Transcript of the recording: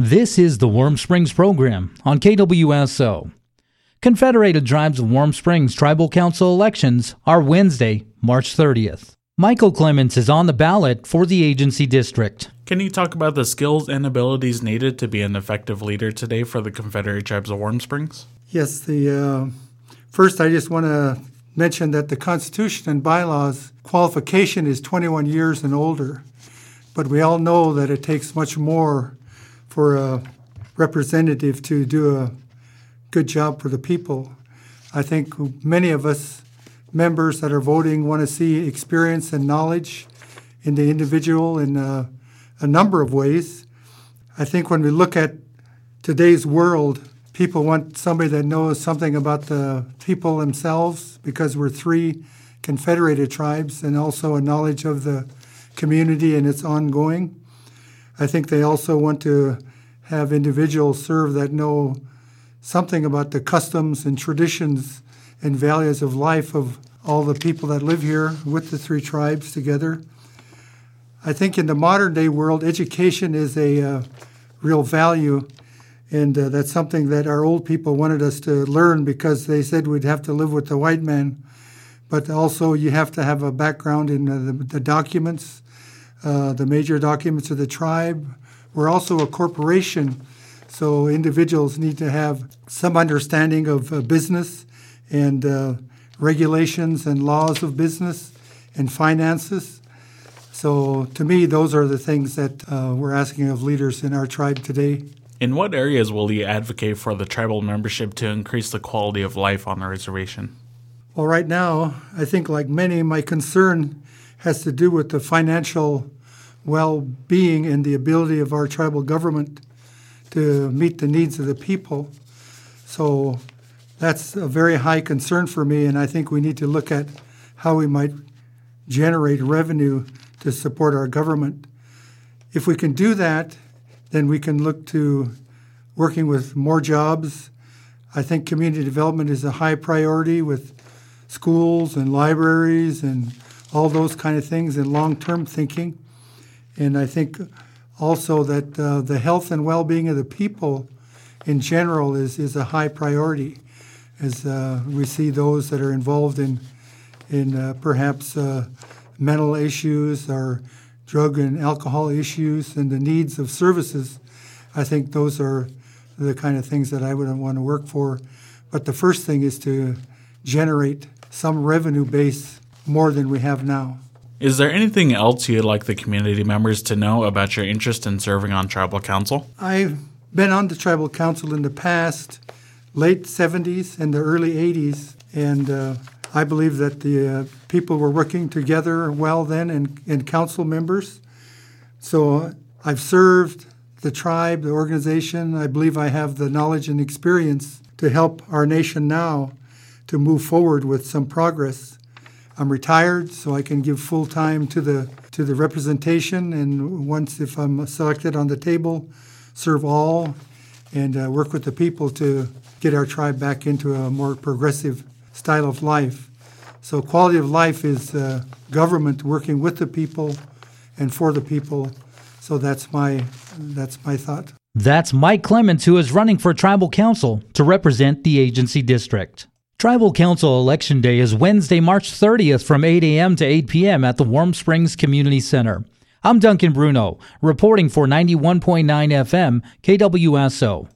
This is the Warm Springs program on KWSO. Confederated Tribes of Warm Springs Tribal Council elections are Wednesday, March 30th. Michael Clements is on the ballot for the agency district. Can you talk about the skills and abilities needed to be an effective leader today for the Confederate Tribes of Warm Springs? Yes, the uh, first I just want to mention that the Constitution and bylaws qualification is 21 years and older, but we all know that it takes much more for a representative to do a good job for the people. I think many of us members that are voting want to see experience and knowledge in the individual in a, a number of ways. I think when we look at today's world, people want somebody that knows something about the people themselves because we're three confederated tribes and also a knowledge of the community and its ongoing. I think they also want to have individuals serve that know something about the customs and traditions and values of life of all the people that live here with the three tribes together. I think in the modern day world, education is a uh, real value, and uh, that's something that our old people wanted us to learn because they said we'd have to live with the white man. But also, you have to have a background in uh, the, the, documents, uh, the major documents of the tribe. We're also a corporation, so individuals need to have some understanding of uh, business and uh, regulations and laws of business and finances. So, to me, those are the things that uh, we're asking of leaders in our tribe today. In what areas will you advocate for the tribal membership to increase the quality of life on the reservation? Well, right now, I think, like many, my concern has to do with the financial well being and the ability of our tribal government to meet the needs of the people. So, that's a very high concern for me, and I think we need to look at how we might generate revenue to support our government. If we can do that, then we can look to working with more jobs. I think community development is a high priority with schools and libraries and all those kind of things and long-term thinking. And I think also that uh, the health and well-being of the people in general is, is a high priority as uh, we see those that are involved in in uh, perhaps uh, mental issues or drug and alcohol issues and the needs of services. I think those are the kind of things that I would want to work for. But the first thing is to generate some revenue base more than we have now. Is there anything else you'd like the community members to know about your interest in serving on tribal council? I've been on the tribal council in the past late 70s and the early 80s. And uh, I believe that the uh, people were working together well then and, and council members. So I've served the tribe, the organization. I believe I have the knowledge and experience to help our nation now to move forward with some progress. I'm retired, so I can give full time to the to the representation, and once if I'm selected on the table, serve all and uh, work with the people to get our tribe back into a more progressive style of life. So, quality of life is uh, government working with the people and for the people. So that's my that's my thought. That's Mike Clements, who is running for tribal council to represent the agency district. Tribal Council Election Day is Wednesday, March 30th from 8 a.m. to 8 p.m. at the Warm Springs Community Center. I'm Duncan Bruno, reporting for 91.9 FM KWSO.